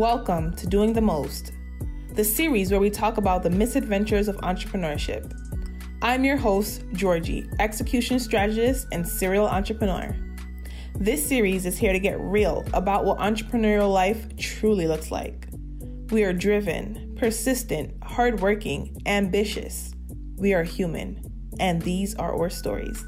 Welcome to Doing the Most, the series where we talk about the misadventures of entrepreneurship. I'm your host, Georgie, execution strategist and serial entrepreneur. This series is here to get real about what entrepreneurial life truly looks like. We are driven, persistent, hardworking, ambitious. We are human, and these are our stories.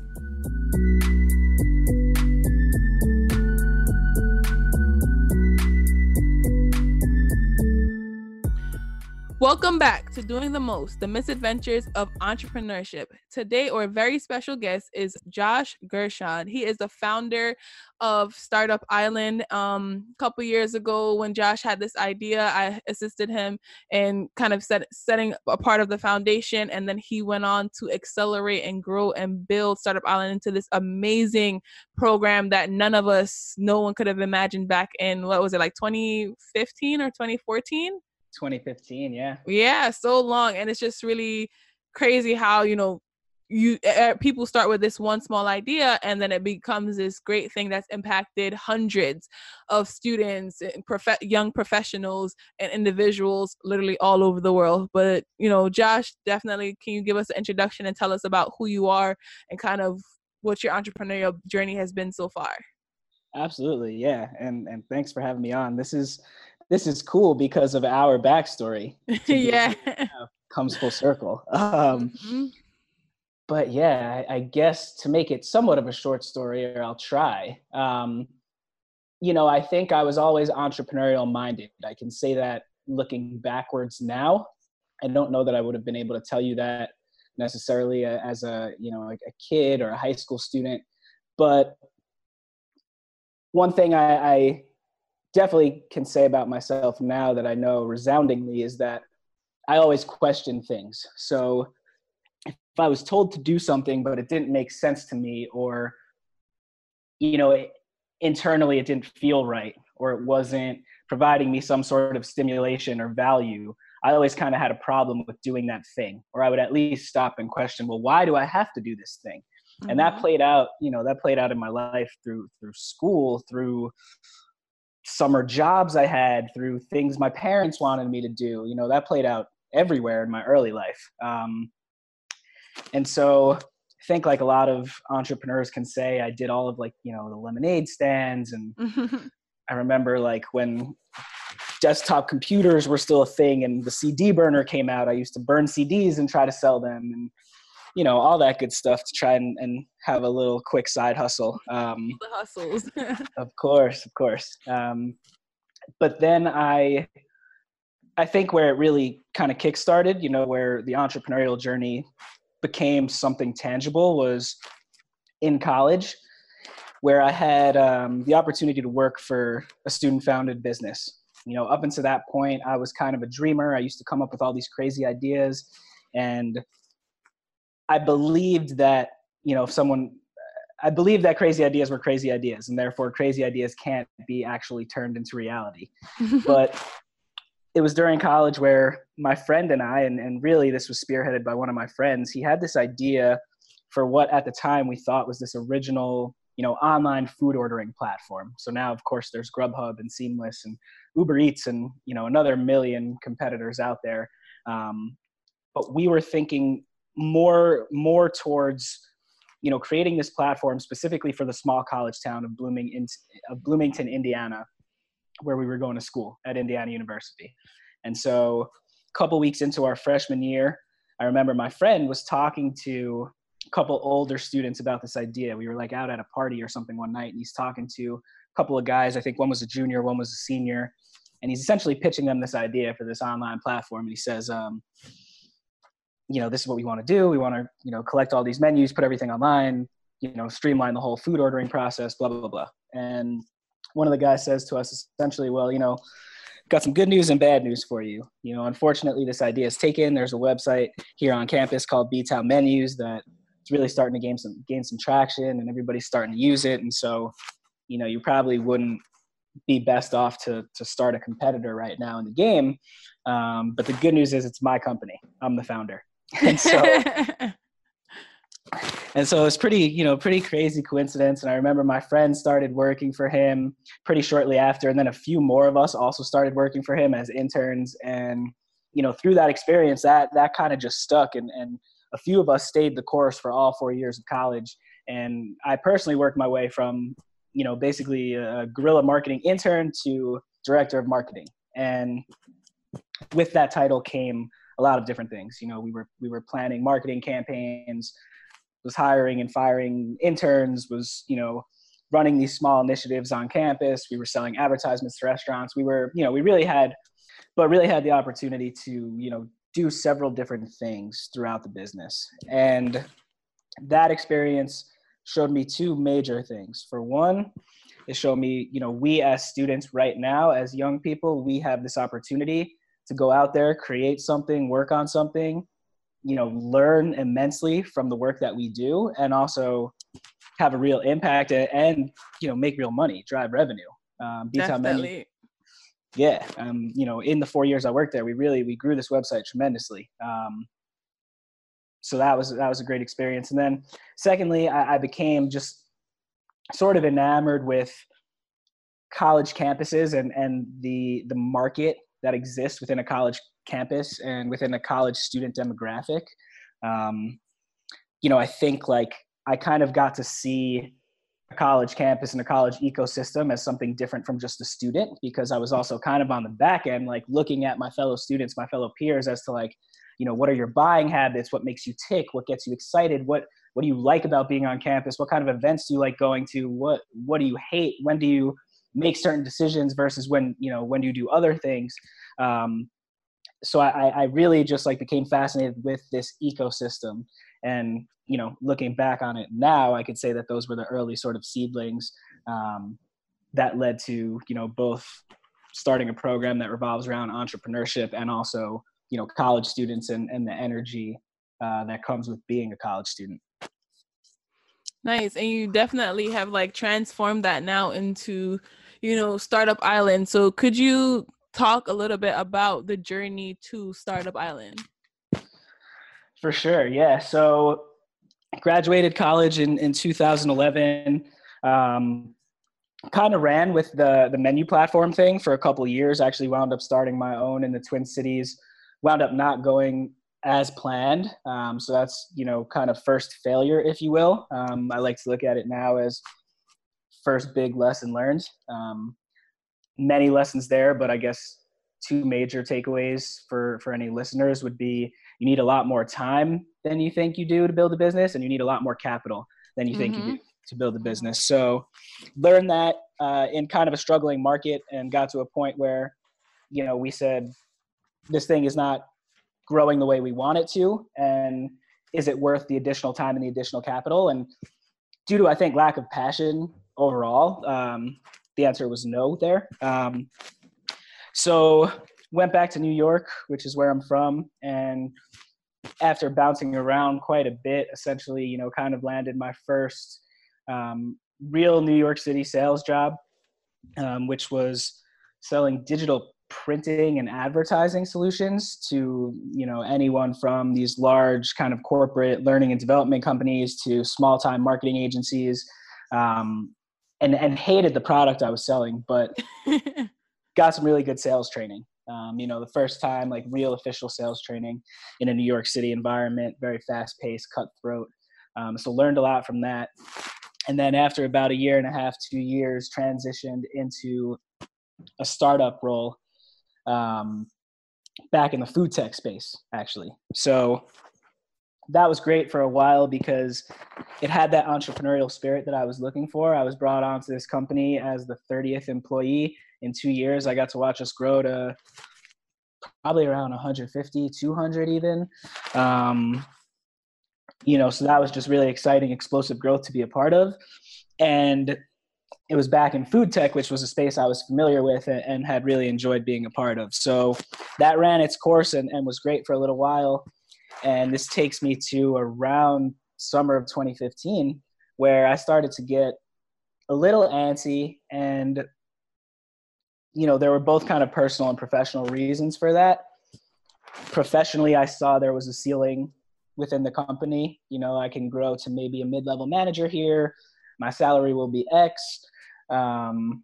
Welcome back to Doing the Most, the misadventures of entrepreneurship. Today, our very special guest is Josh Gershon. He is the founder of Startup Island. Um, a couple years ago, when Josh had this idea, I assisted him in kind of set, setting a part of the foundation, and then he went on to accelerate and grow and build Startup Island into this amazing program that none of us, no one could have imagined back in what was it like 2015 or 2014? 2015 yeah. Yeah so long and it's just really crazy how you know you uh, people start with this one small idea and then it becomes this great thing that's impacted hundreds of students and prof- young professionals and individuals literally all over the world. But you know josh definitely can you give us an introduction and tell us about who you are and kind of what your entrepreneurial journey has been so far? Absolutely yeah and and thanks for having me on. This is this is cool because of our backstory. yeah. comes full circle. Um, mm-hmm. But yeah, I, I, guess to make it somewhat of a short story, or I'll try. Um, you know, I think I was always entrepreneurial minded. I can say that looking backwards now. I don't know that I would have been able to tell you that necessarily as a you know like a kid or a high school student, but one thing I, I definitely can say about myself now that I know resoundingly is that I always question things. So if I was told to do something but it didn't make sense to me or you know it, internally it didn't feel right or it wasn't providing me some sort of stimulation or value i always kind of had a problem with doing that thing or i would at least stop and question well why do i have to do this thing mm-hmm. and that mm-hmm. played out you know that played out in my life through through school through summer jobs I had, through things my parents wanted me to do. You know, that played out everywhere in my early life. Um, and so I think like a lot of entrepreneurs can say, I did all of like, you know, the lemonade stands. And I remember like when desktop computers were still a thing and the CD burner came out, I used to burn CDs and try to sell them. And you know all that good stuff to try and, and have a little quick side hustle um, the hustles. of course of course. Um, but then i i think where it really kind of kick-started you know where the entrepreneurial journey became something tangible was in college where i had um, the opportunity to work for a student founded business. You know up until that point i was kind of a dreamer. I used to come up with all these crazy ideas and I believed that you know if someone I believe that crazy ideas were crazy ideas, and therefore crazy ideas can't be actually turned into reality. but it was during college where my friend and I, and, and really this was spearheaded by one of my friends, he had this idea for what at the time we thought was this original, you know, online food ordering platform. So now, of course, there's Grubhub and Seamless and Uber Eats and you know another million competitors out there. Um, but we were thinking more more towards you know creating this platform specifically for the small college town of Bloomington, of Bloomington, Indiana, where we were going to school at Indiana University. And so, a couple weeks into our freshman year, I remember my friend was talking to a couple older students about this idea. We were like out at a party or something one night, and he's talking to a couple of guys. I think one was a junior, one was a senior, and he's essentially pitching them this idea for this online platform. And he says, um, you know, this is what we want to do. We want to, you know, collect all these menus, put everything online, you know, streamline the whole food ordering process, blah, blah, blah. And one of the guys says to us essentially, well, you know, got some good news and bad news for you. You know, unfortunately, this idea is taken. There's a website here on campus called B-Town Menus that it's really starting to gain some gain some traction, and everybody's starting to use it. And so, you know, you probably wouldn't be best off to to start a competitor right now in the game. Um, but the good news is, it's my company. I'm the founder. And so and so it's pretty you know pretty crazy coincidence and i remember my friend started working for him pretty shortly after and then a few more of us also started working for him as interns and you know through that experience that that kind of just stuck and and a few of us stayed the course for all four years of college and i personally worked my way from you know basically a guerrilla marketing intern to director of marketing and with that title came a lot of different things. You know we were we were planning marketing campaigns was hiring and firing interns was you know running these small initiatives on campus. We were selling advertisements to restaurants. We were you know we really had but really had the opportunity to you know do several different things throughout the business. And that experience showed me two major things. For one it showed me you know we as students right now as young people we have this opportunity to go out there create something work on something you know learn immensely from the work that we do and also have a real impact and, you know make real money drive revenue. Um, Definitely. yeah um, you know in the four years i worked there we really we grew this website tremendously. Um, so that was that was a great experience. And then secondly I, I became just sort of enamored with college campuses and and the the market that exists within a college campus and within a college student demographic. Um, you know, I think like I kind of got to see a college campus and a college ecosystem as something different from just a student because I was also kind of on the back end, like looking at my fellow students, my fellow peers as to like, you know, what are your buying habits? What makes you tick? What gets you excited? What what do you like about being on campus? What kind of events do you like going to? What what do you hate? When do you make certain decisions versus when you know when you do other things? Um, so I, I really just like became fascinated with this ecosystem and you know looking back on it now i could say that those were the early sort of seedlings um, that led to you know both starting a program that revolves around entrepreneurship and also you know college students and, and the energy uh, that comes with being a college student nice and you definitely have like transformed that now into you know startup island so could you talk a little bit about the journey to Startup Island? For sure, yeah. So, graduated college in, in 2011. Um, kind of ran with the the menu platform thing for a couple years. Actually, wound up starting my own in the Twin Cities. Wound up not going as planned. Um, so that's you know kind of first failure, if you will. Um, I like to look at it now as first big lesson learned. Um, many lessons there, but I guess two major takeaways for for any listeners would be you need a lot more time than you think you do to build a business, and you need a lot more capital than you mm-hmm. think you do mm-hmm. to build a business. So, learn that uh, in kind of a struggling market, and got to a point where, you know, we said this thing is not growing the way we want it to, and is it worth the additional time and the additional capital? And due to I think lack of passion overall, um, the answer was no there. Um, so went back to New York, which is where I'm from, and after bouncing around quite a bit, essentially, you know, kind of landed my first um, real New York City sales job, um, which was selling digital printing and advertising solutions to you know anyone from these large kind of corporate learning and development companies to small time marketing agencies um, and and hated the product I was selling, but got some really good sales training. Um, you know, the first time like real official sales training in a New York City environment, very fast paced, cutthroat. Um, so learned a lot from that. And then after about a year and a half, two years, transitioned into a startup role um, back in the food tech space, actually. So that was great for a while because it had that entrepreneurial spirit that I was looking for. I was brought onto this company as the 30th employee. In two years, I got to watch us grow to probably around 150, 200 even. Um, you know, so that was just really exciting, explosive growth to be a part of. And it was back in food tech, which was a space I was familiar with and, had really enjoyed being a part of. So that ran its course and, and was great for a little while. And this takes me to around summer of 2015, where I started to get a little antsy. And, you know, there were both kind of personal and professional reasons for that. Professionally, I saw there was a ceiling within the company. You know, I can grow to maybe a mid-level manager here. My salary will be X. Um,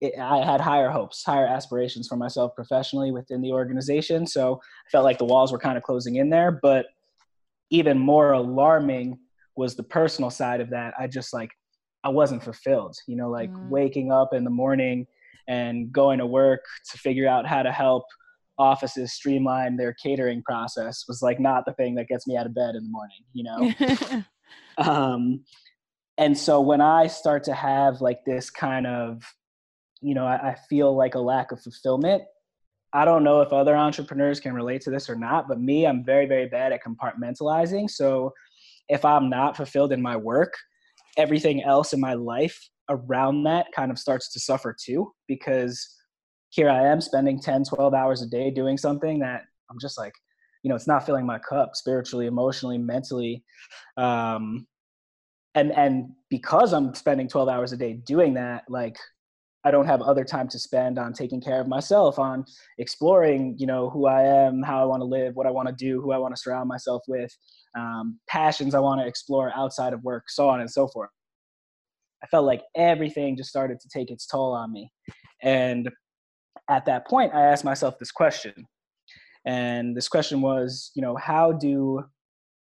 it, I had higher hopes, higher aspirations for myself professionally within the organization. So I felt like the walls were kind of closing in there. But even more alarming was the personal side of that. I just like, I wasn't fulfilled, you know, like mm. waking up in the morning and going to work to figure out how to help offices streamline their catering process was like not the thing that gets me out of bed in the morning, you know? um, and so when I start to have like this kind of you know, I, I feel like a lack of fulfillment. I don't know if other entrepreneurs can relate to this or not, but me, I'm very, very bad at compartmentalizing. So if I'm not fulfilled in my work, everything else in my life around that kind of starts to suffer too, because here I am spending 10, 12 hours a day doing something that I'm just like, you know, it's not filling my cup spiritually, emotionally, mentally. Um, and, and because I'm spending 12 hours a day doing that, like I don't have other time to spend on taking care of myself, on exploring, you know, who I am, how I want to live, what I want to do, who I want to surround myself with, um, passions I want to explore outside of work, so on and so forth. I felt like everything just started to take its toll on me. And at that point, I asked myself this question. And this question was, you know, how do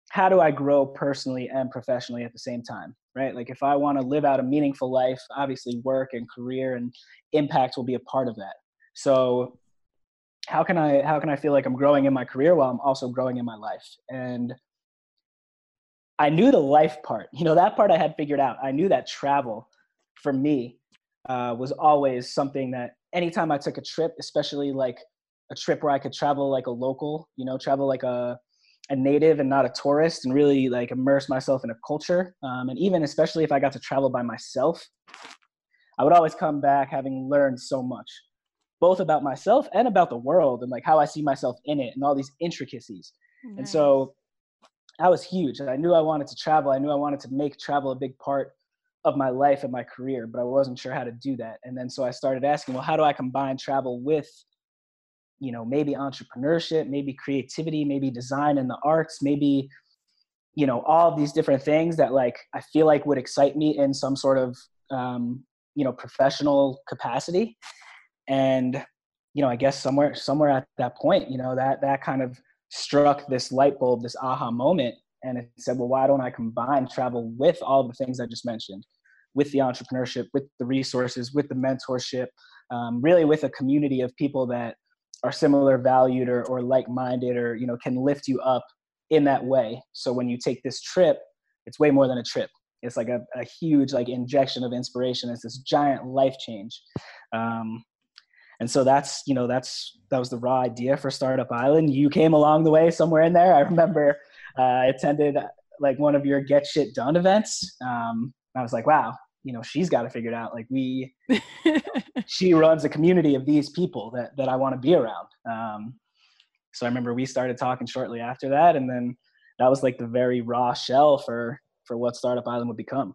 how do I grow personally and professionally at the same time? right? Like if I want to live out a meaningful life, obviously work and career and impact will be a part of that. So how can I how can I feel like I'm growing in my career while I'm also growing in my life? And I knew the life part. You know, that part I had figured out. I knew that travel for me uh, was always something that anytime I took a trip, especially like a trip where I could travel like a local, you know, travel like a a native and not a tourist and really like immerse myself in a culture. Um, and even especially if i got to travel by myself i would always come back having learned so much both about myself and about the world and like how i see myself in it and all these intricacies. Nice. and so that was huge. I knew i wanted to travel. I knew i wanted to make travel a big part of my life and my career but i wasn't sure how to do that. And then so i started asking well how do i combine travel with you know maybe entrepreneurship maybe creativity maybe design and the arts maybe you know all these different things that like i feel like would excite me in some sort of um, you know professional capacity. And you know i guess somewhere somewhere at that point you know that that kind of struck this light bulb this aha moment. And it said well why don't i combine travel with all the things i just mentioned with the entrepreneurship with the resources with the mentorship um, really with a community of people that are similar valued or, or like-minded or you know can lift you up in that way. So when you take this trip it's way more than a trip. It's like a, a huge like injection of inspiration. It's this giant life change. Um, and so that's you know that's that was the raw idea for startup island. You came along the way somewhere in there. I remember uh, i attended like one of your get shit done events. Um, i was like wow you know she's got to figure it out. Like we she runs a community of these people that that i want to be around. Um, so i remember we started talking shortly after that and then that was like the very raw shell for for what startup island would become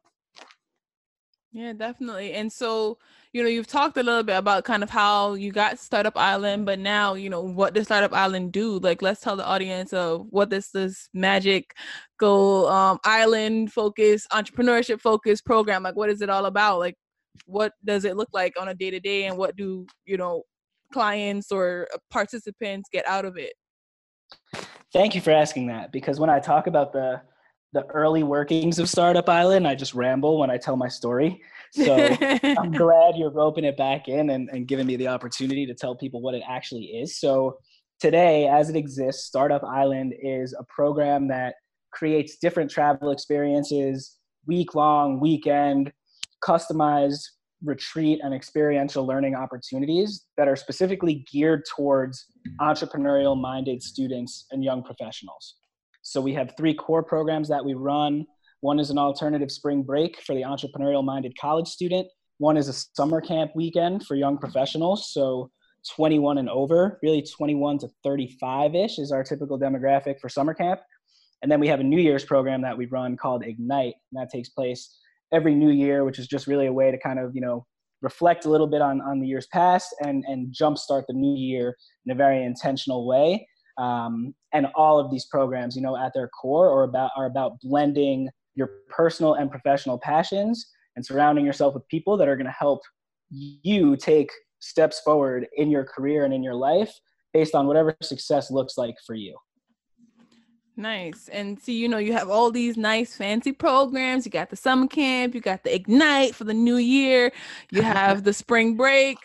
yeah definitely and so you know you've talked a little bit about kind of how you got startup island but now you know what does startup island do? Like let's tell the audience of what this this magic go um, island focus entrepreneurship focus program like what is it all about? Like what does it look like on a day to day and what do you know clients or uh, participants get out of it? Thank you for asking that because when i talk about the the early workings of startup island i just ramble when i tell my story so I'm glad you're roping it back in and, and giving me the opportunity to tell people what it actually is. So today, as it exists, Startup Island is a program that creates different travel experiences, week long, weekend, customized retreat and experiential learning opportunities that are specifically geared towards entrepreneurial minded students and young professionals. So we have three core programs that we run. One is an alternative spring break for the entrepreneurial minded college student. One is a summer camp weekend for young professionals. So 21 and over, really 21 to 35 ish is our typical demographic for summer camp. And then we have a New Year's program that we run called Ignite, and that takes place every new year, which is just really a way to kind of, you know, reflect a little bit on, on the years past and, and jumpstart the new year in a very intentional way. Um, and all of these programs, you know, at their core are about are about blending your personal and professional passions and surrounding yourself with people that are going to help you take steps forward in your career and in your life based on whatever success looks like for you. Nice. And see, you know, you have all these nice fancy programs. You got the summer camp, you got the Ignite for the new year, you have the spring break.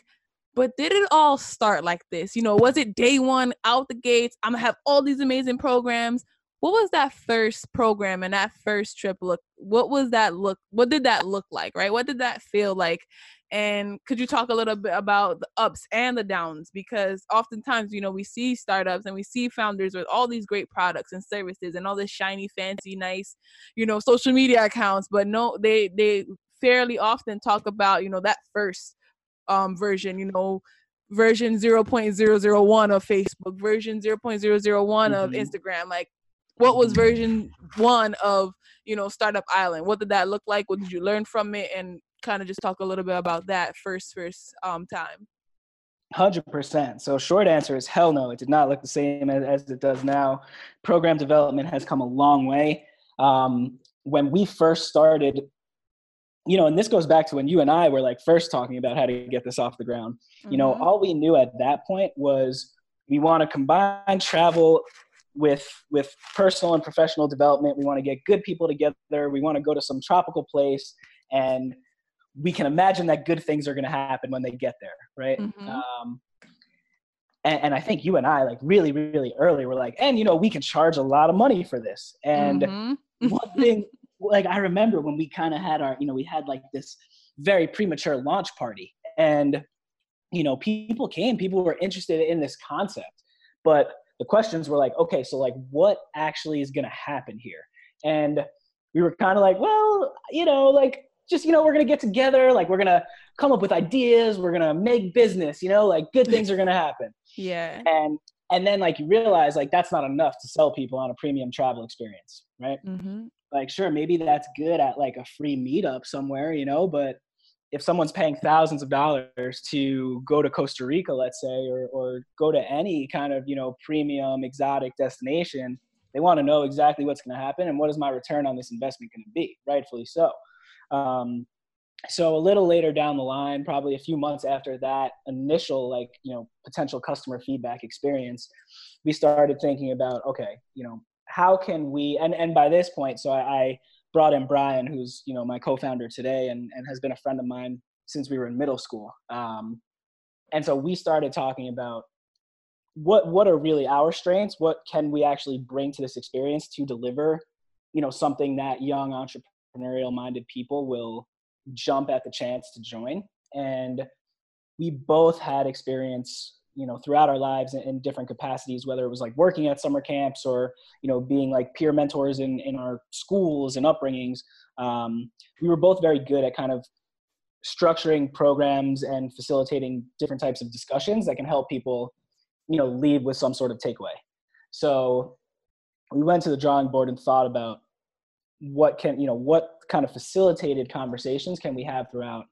But did it all start like this? You know, was it day one out the gates? I'm gonna have all these amazing programs. What was that first program and that first trip look? What was that look? What did that look like? Right? What did that feel like? And could you talk a little bit about the ups and the downs? Because oftentimes, you know, we see startups and we see founders with all these great products and services and all this shiny, fancy, nice, you know, social media accounts, but no, they they fairly often talk about, you know, that first um version, you know, version 0.001 of Facebook, version 0.001 mm-hmm. of Instagram. Like what was version one of, you know, Startup Island? What did that look like? What did you learn from it? And kind of just talk a little bit about that first first um, time. Hundred percent. So short answer is hell no. It did not look the same as, as it does now. Program development has come a long way. Um, when we first started, you know, and this goes back to when you and I were like first talking about how to get this off the ground. Mm-hmm. You know, mm-hmm. all we knew at that point was we want to combine travel with with personal and professional development. We want to get good people together. We want to go to some tropical place and we can imagine that good things are going to happen when they get there, right? Mm-hmm. Um, and, and, I think you and I, like really, really early, were like, and you know, we can charge a lot of money for this. And mm-hmm. one thing, like I remember when we kind of had our, you know, we had like this very premature launch party, and you know, people came, people were interested in this concept, but the questions were like, okay, so like, what actually is going to happen here? And we were kind of like, well, you know, like just you know we're gonna get together like we're gonna come up with ideas we're gonna make business you know like good things are gonna happen yeah and and then like you realize like that's not enough to sell people on a premium travel experience right mm-hmm. Like sure maybe that's good at like a free meetup somewhere you know but if someone's paying thousands of dollars to go to costa rica let's say or, or go to any kind of you know premium exotic destination they want to know exactly what's going to happen and what is my return on this investment going to be rightfully so. Um, so a little later down the line, probably a few months after that initial like you know potential customer feedback experience, we started thinking about okay, you know how can we and and by this point, so I, I brought in Brian, who's you know my co-founder today and and has been a friend of mine since we were in middle school. Um, and so we started talking about what what are really our strengths what can we actually bring to this experience to deliver you know something that young entrepreneurial minded people will jump at the chance to join and we both had experience you know throughout our lives in, in, different capacities whether it was like working at summer camps or you know being like peer mentors in in our schools and upbringings um, we were both very good at kind of structuring programs and facilitating different types of discussions that can help people you know leave with some sort of takeaway. So we went to the drawing board and thought about what can you know what kind of facilitated conversations can we have throughout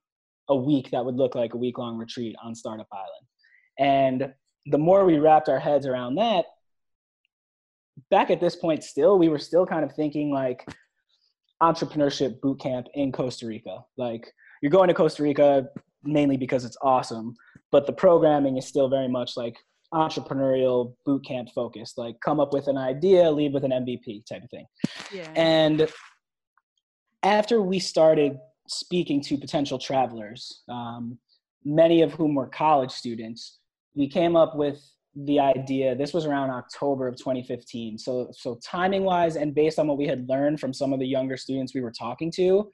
a week that would look like a week long retreat on startup island and the more we wrapped our heads around that back at this point still we were still kind of thinking like entrepreneurship boot camp in costa rica. Like you're going to costa rica mainly because it's awesome but the programming is still very much like entrepreneurial boot camp focused. Like come up with an idea leave with an mvp type of thing. Yeah. and after we started speaking to potential travelers um, many of whom were college students we came up with the idea this was around october of 2015 so so timing wise and based on what we had learned from some of the younger students we were talking to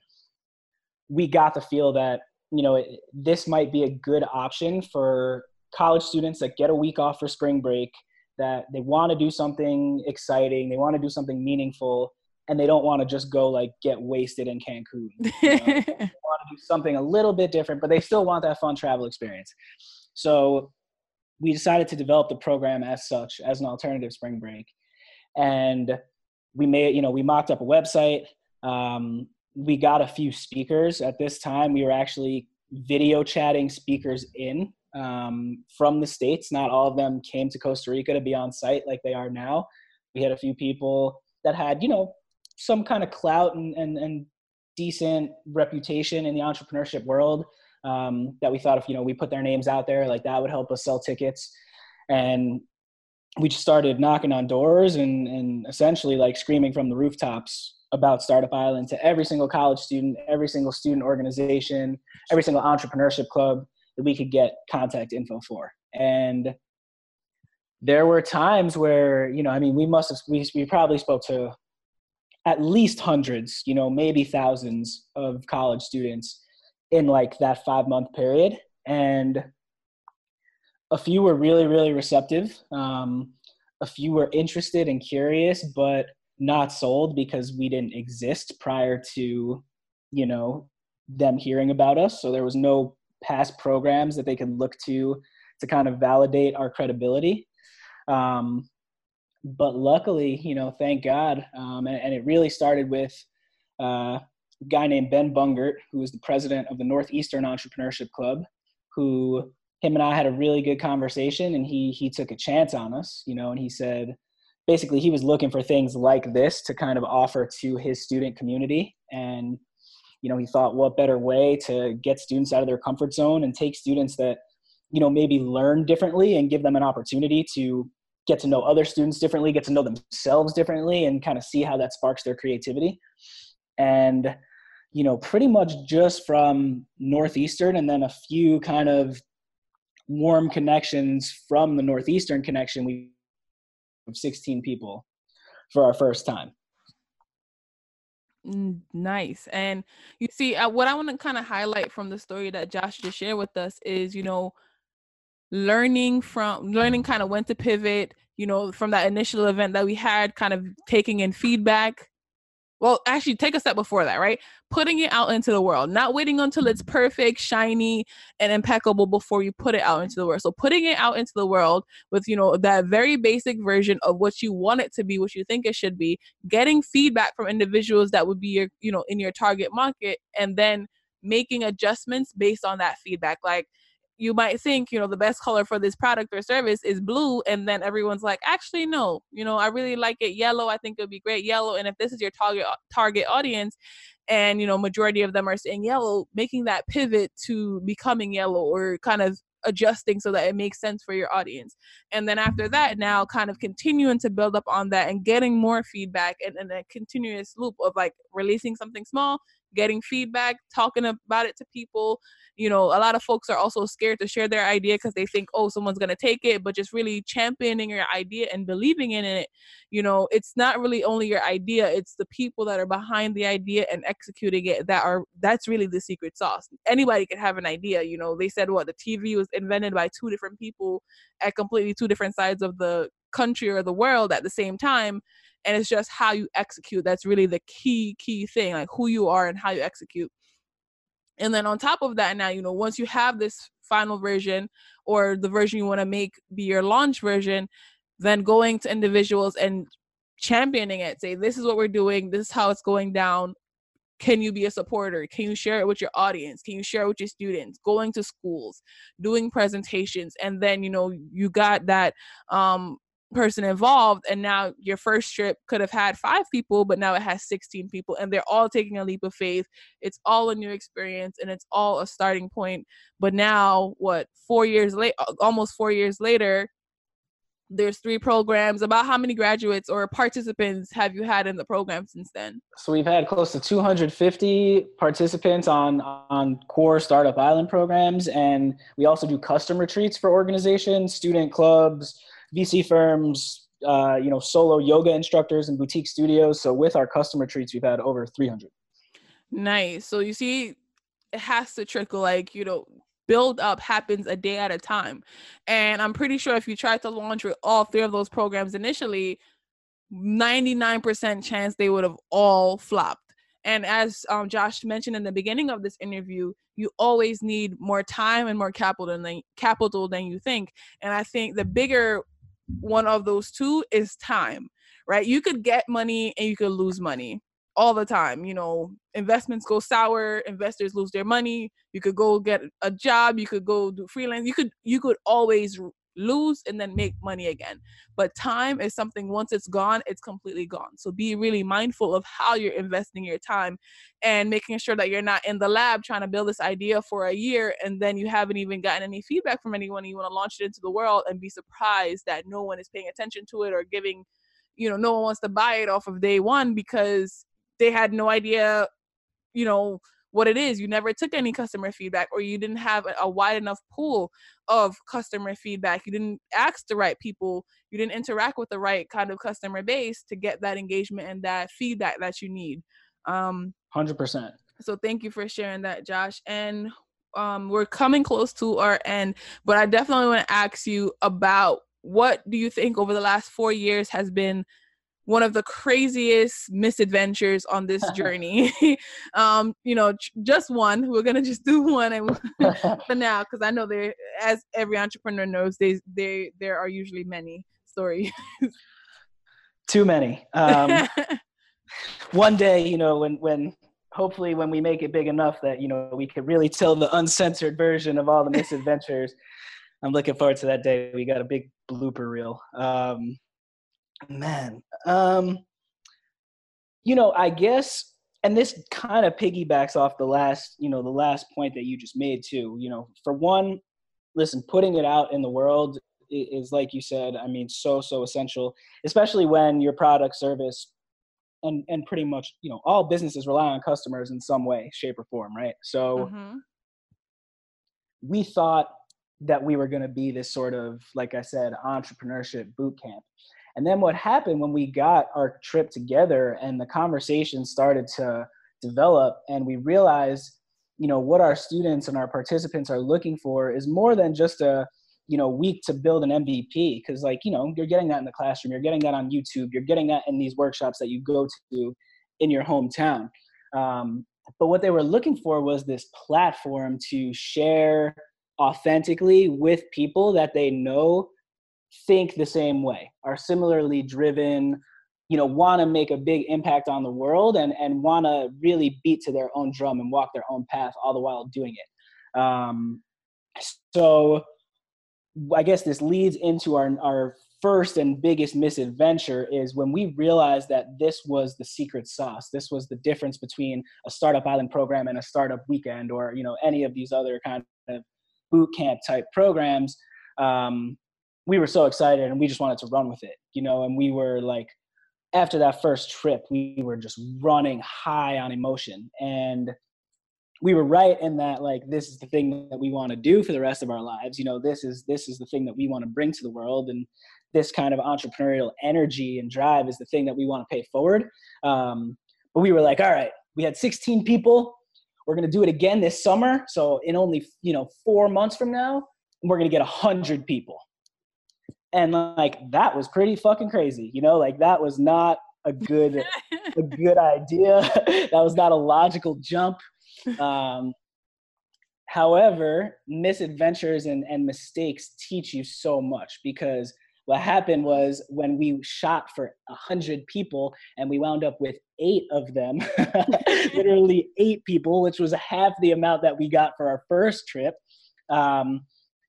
we got the feel that you know it, this might be a good option for college students that get a week off for spring break that they want to do something exciting, they want to do something meaningful, and they don't want to just go like get wasted in Cancun. You know? they want to do something a little bit different, but they still want that fun travel experience. So we decided to develop the program as such, as an alternative spring break. And we made, you know, we mocked up a website. Um, we got a few speakers at this time. We were actually video chatting speakers in um, from the states. Not all of them came to Costa Rica to be on site like they are now. We had a few people that had, you know, some kind of clout and, and, and decent reputation in the entrepreneurship world um, that we thought if you know we put their names out there like that would help us sell tickets. And we just started knocking on doors and, and essentially like screaming from the rooftops about startup island to every single college student every single student organization every single entrepreneurship club that we could get contact info for. And there were times where you know i mean we must have we, we probably spoke to at least hundreds you know maybe thousands of college students in like that five month period and a few were really really receptive. Um, a few were interested and curious but not sold because we didn't exist prior to you know them hearing about us. So there was no past programs that they could look to to kind of validate our credibility. Um, but luckily you know thank god um, and, and, it really started with uh, guy named ben bungert who is the president of the northeastern entrepreneurship club who him and I had a really good conversation and he he took a chance on us, you know, and he said basically he was looking for things like this to kind of offer to his student community and you know, he thought what better way to get students out of their comfort zone and take students that you know maybe learn differently and give them an opportunity to get to know other students differently, get to know themselves differently and kind of see how that sparks their creativity. And you know, pretty much just from Northeastern and then a few kind of warm connections from the Northeastern connection, we have 16 people for our first time. Nice. And you see, uh, what I want to kind of highlight from the story that Josh just shared with us is, you know, learning from learning kind of when to pivot, you know, from that initial event that we had, kind of taking in feedback, well actually take a step before that right? Putting it out into the world not waiting until it's mm-hmm. perfect shiny and impeccable before you put it out into the world. So putting it out into the world with you know that very basic version of what you want it to be what you think it should be getting feedback from individuals that would be your you know in your target market and then making adjustments based on that feedback. Like you might think you know the best color for this product or service is blue and then everyone's like actually no. You know i really like it yellow. I think it would be great yellow. And if this is your target uh, target audience and you know majority of them are saying yellow making that pivot to becoming yellow or kind of adjusting so that it makes sense for your audience. And then after that now kind of continuing to build up on that and getting more feedback and, and a continuous loop of like releasing something small getting feedback talking about it to people. You know a lot of folks are also scared to share their idea because they think oh someone's going to take it but just really championing your idea and believing in it. You know it's not really only your idea it's the people that are behind the idea and executing it that are that's really the secret sauce. Anybody can have an idea you know. They said what the tv was invented by two different people at completely two different sides of the country or the world at the same time and it's just how you execute that's really the key key thing like who you are and how you execute and then on top of that, now, you know, once you have this final version or the version you want to make be your launch version, then going to individuals and championing it, say, this is what we're doing, this is how it's going down. Can you be a supporter? Can you share it with your audience? Can you share it with your students? Going to schools, doing presentations, and then you know you got that um, person involved and now your first trip could have had five people but now it has 16 people and they're all taking a leap of faith. It's all a new experience and it's all a starting point. But now what four years late almost four years later there's three programs. About how many graduates or participants have you had in the program since then? So we've had close to 250 participants on on core startup island programs and we also do custom retreats for organizations student clubs VC firms, uh, you know, solo yoga instructors and boutique studios. So with our customer treats, we've had over 300. Nice. So you see, it has to trickle like, you know, build up happens a day at a time. And I'm pretty sure if you tried to launch with all three of those programs initially, 99% chance they would have all flopped. And as um, Josh mentioned in the beginning of this interview, you always need more time and more capital than capital than you think. And I think the bigger one of those two is time, right? You could get money and you could lose money. all the time. You know, investments go sour, investors lose their money. You could go get a job, you could go do freelance. You could you could always lose and then make money again. But time is something once it's gone, it's completely gone. So be really mindful of how you're investing your time and making sure that you're not in the lab trying to build this idea for a year and then you haven't even gotten any feedback from anyone. You want to launch it into the world and be surprised that no one is paying attention to it or giving, you know, no one wants to buy it off of day one because they had no idea, you know, what it is. You never took any customer feedback, or you didn't have a, wide enough pool of customer feedback. You didn't ask the right people. You didn't interact with the right kind of customer base to get that engagement and that feedback that you need. Um, 100%. So thank you for sharing that, Josh. And um, we're coming close to our end, but I definitely want to ask you about what do you think over the last four years has been one of the craziest misadventures on this journey. um, you know, just one. We're gonna just do one and for now, because I know there, as every entrepreneur knows, they they there are usually many stories. Too many. Um, one day, you know, when when hopefully when we make it big enough that you know we could really tell the uncensored version of all the misadventures. I'm looking forward to that day. We got a big blooper reel. Um, man um you know i guess and this kind of piggybacks off the last you know the last point that you just made too you know for one listen putting it out in the world is like you said i mean so so essential especially when your product service and and pretty much you know all businesses rely on customers in some way shape or form right so mm-hmm. we thought that we were going to be this sort of like i said entrepreneurship boot camp and then what happened when we got our trip together and the conversation started to develop and we realized, you know, what our students and our participants are looking for is more than just a, you know, week to build an MVP. Cause like, you know, you're getting that in the classroom, you're getting that on YouTube, you're getting that in these workshops that you go to in your hometown. Um, but what they were looking for was this platform to share authentically with people that they know think the same way, are similarly driven, you know, want to make a big impact on the world and, and want to really beat to their own drum and walk their own path all the while doing it. Um, so I guess this leads into our, our first and biggest misadventure is when we realized that this was the secret sauce. This was the difference between a startup island program and a startup weekend or, you know, any of these other kind of boot camp type programs. Um, we were so excited and we just wanted to run with it, you know, and we were like, after that first trip, we were just running high on emotion. And we were right in that like this is the thing that we want to do for the rest of our lives. You know, this is this is the thing that we want to bring to the world. And this kind of entrepreneurial energy and drive is the thing that we want to pay forward. Um, but we were like, all right, we had 16 people. We're gonna do it again this summer. So in only you know four months from now, we're gonna get a hundred people and like that was pretty fucking crazy you know? Like that was not a good a good idea. That was not a logical jump. Um, however misadventures and, and mistakes teach you so much because what happened was when we shot for a hundred people and we wound up with eight of them literally eight people which was half the amount that we got for our first trip. Um,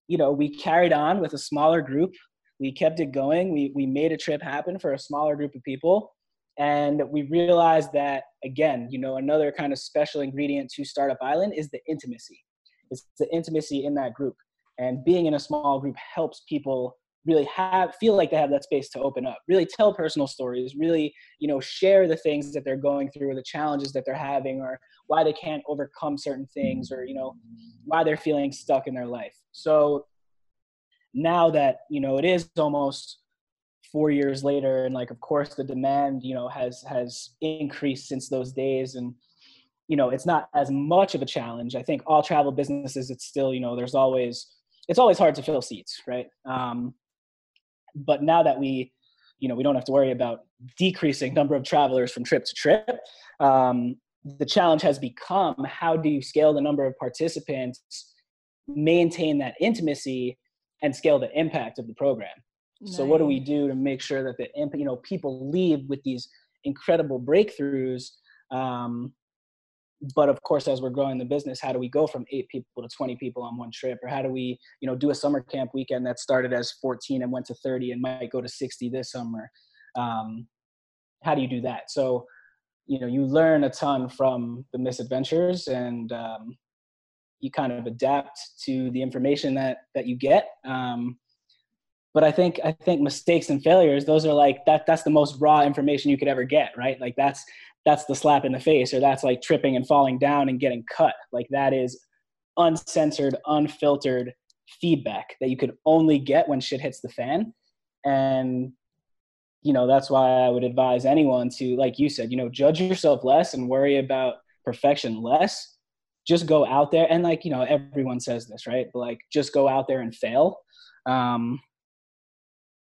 you know we carried on with a smaller group we kept it going. We, we made a trip happen for a smaller group of people. And we realized that, again, you know, another kind of special ingredient to Startup Island is the intimacy. It's the intimacy in that group. And being in a small group helps people really have feel like they have that space to open up really tell personal stories really you know share the things that they're going through or the challenges that they're having or why they can't overcome certain things or you know why they're feeling stuck in their life so now that you know it is almost four years later and like of course the demand you know has has increased since those days and you know it's not as much of a challenge. I think all travel businesses it's still you know there's always it's always hard to fill seats right? Um, but now that we you know we don't have to worry about decreasing number of travelers from trip to trip um, the challenge has become how do you scale the number of participants maintain that intimacy and scale the impact of the program. Nice. So what do we do to make sure that the you know people leave with these incredible breakthroughs Um, but of course, as we're growing the business, how do we go from eight people to 20 people on one trip? Or how do we, you know, do a summer camp weekend that started as 14 and went to 30 and might go to 60 this summer? Um, how do you do that? So, you know, you learn a ton from the misadventures and um, you kind of adapt to the information that that you get. Um, but I think I think mistakes and failures, those are like that. That's the most raw information you could ever get, right? Like that's that's the slap in the face, or that's like tripping and falling down and getting cut. Like that is uncensored, unfiltered feedback that you could only get when shit hits the fan. And you know that's why I would advise anyone to, like you said, you know, judge yourself less and worry about perfection less just go out there. And like you know everyone says this right? But like just go out there and fail. Um,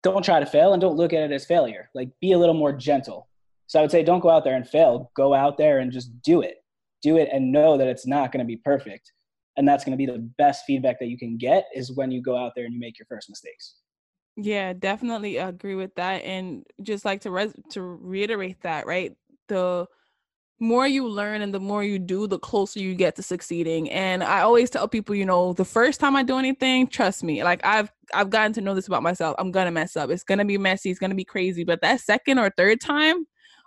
don't try to fail and don't look at it as failure. Like be a little more gentle. So i would say don't go out there and fail. Go out there and just do it. Do it and know that it's not going to be perfect. And that's going to be the best feedback that you can get is when you go out there and you make your first mistakes. Yeah definitely agree with that. And just like to res- to reiterate that right? The more you learn and the more you do, the closer you get to succeeding. And I always tell people, you know, the first time I do anything, trust me, like I've I've gotten to know this about myself. I'm gonna mess up. It's gonna be messy. It's gonna be crazy. But that second or third time,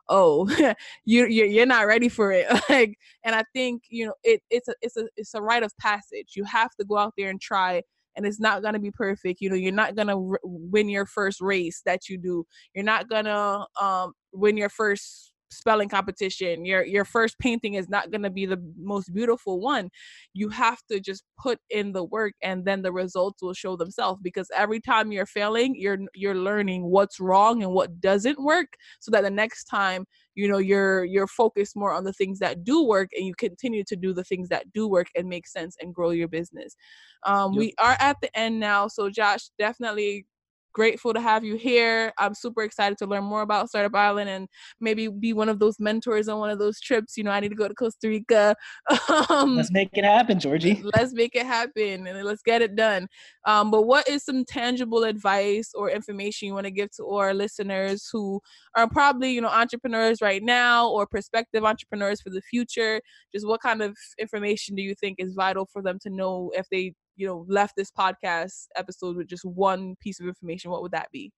oh, you you're, you're not ready for it. like, and I think you know it it's a it's a it's a rite of passage. You have to go out there and try. And it's not gonna be perfect. You know, you're not gonna r- win your first race that you do. You're not gonna um, win your first spelling competition your your first painting is not going to be the most beautiful one you have to just put in the work and then the results will show themselves because every time you're failing you're you're learning what's wrong and what doesn't work so that the next time you know you're you're focused more on the things that do work and you continue to do the things that do work and make sense and grow your business um, yep. we are at the end now so josh definitely grateful to have you here. I'm super excited to learn more about Startup Island and maybe be one of those mentors on one of those trips. You know, I need to go to Costa Rica. um, let's make it happen, Georgie. Let's make it happen and let's get it done. Um, but what is some tangible advice or information you want to give to our listeners who are probably, you know, entrepreneurs right now or prospective entrepreneurs for the future? Just what kind of information do you think is vital for them to know if they you know left this podcast episode with just one piece of information what would that be?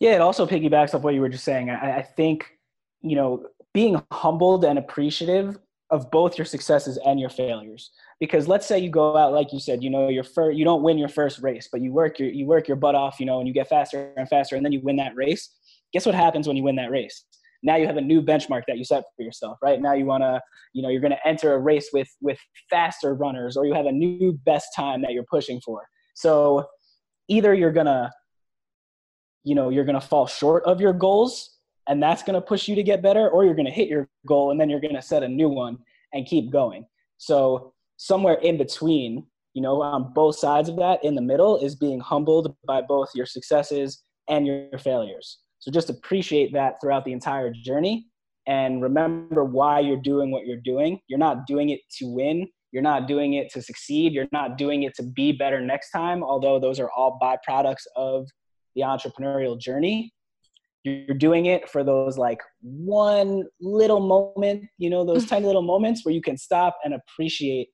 Yeah it also piggybacks off what you were just saying. I, I think you know being humbled and appreciative of both your successes and your failures. Because let's say you go out like you said you know your first you don't win your first race but you work your you work your butt off you know and you get faster and faster and then you win that race. Guess what happens when you win that race now you have a new benchmark that you set for yourself right? Now you want to you know you're going to enter a race with with faster runners or you have a new best time that you're pushing for. So either you're going to you know you're going to fall short of your goals and that's going to push you to get better or you're going to hit your goal and then you're going to set a new one and keep going. So somewhere in between you know on both sides of that in the middle is being humbled by both your successes and your failures so just appreciate that throughout the entire journey and remember why you're doing what you're doing. You're not doing it to win. You're not doing it to succeed. You're not doing it to be better next time, although those are all byproducts of the entrepreneurial journey. You're doing it for those like one little moment, you know, those tiny little moments where you can stop and appreciate,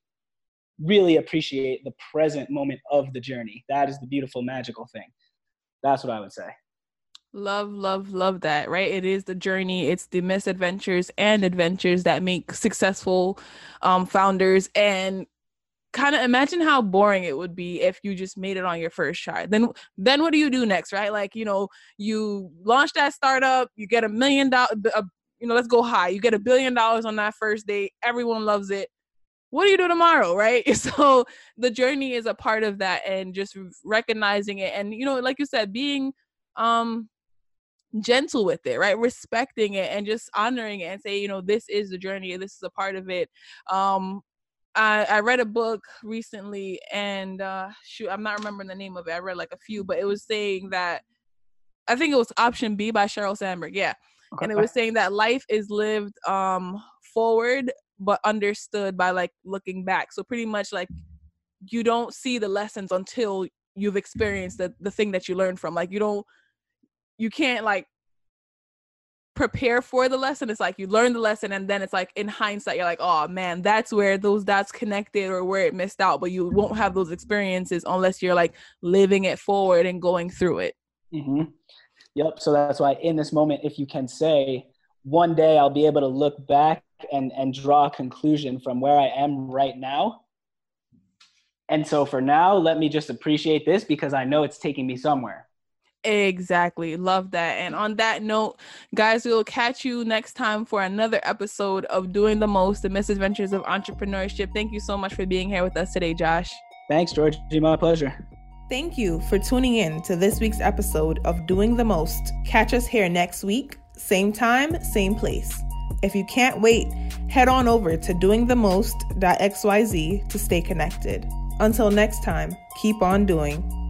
really appreciate the present moment of the journey. That is the beautiful, magical thing. That's what I would say. Love, love, love that, right? It is the journey, it's the misadventures and adventures that make successful um, founders. And kind of imagine how boring it would be if you just made it on your first try. Then, then what do you do next, right? Like, you know, you launch that startup, you get a million dollars, you know, let's go high. You get a billion dollars on that first day, everyone loves it. What do you do tomorrow, right? So the journey is a part of that, and just recognizing it, and you know, like you said, being um gentle with it, right? Respecting it and just honoring it and say, you know, this is the journey, this is a part of it. Um, I, I read a book recently and uh shoot, I'm not remembering the name of it. I read like a few, but it was saying that I think it was option B by Sheryl Sandberg, yeah. Okay. And it was saying that life is lived um forward but understood by like looking back. So pretty much like you don't see the lessons until you've experienced the, the thing that you learned from. Like you don't you can't like prepare for the lesson. It's like you learn the lesson and then it's like in hindsight, you're like, oh man, that's where those dots connected or where it missed out. But you won't have those experiences unless you're like living it forward and going through it. Mm-hmm. Yep. So that's why in this moment, if you can say, one day I'll be able to look back and, and draw a conclusion from where I am right now. And so for now, let me just appreciate this because I know it's taking me somewhere. Exactly. Love that. And on that note, guys, we'll catch you next time for another episode of Doing the Most, the misadventures of entrepreneurship. Thank you so much for being here with us today, Josh. Thanks, Georgie. My pleasure. Thank you for tuning in to this week's episode of Doing the Most. Catch us here next week, same time, same place. If you can't wait, head on over to doingthemost.xyz to stay connected. Until next time, keep on doing.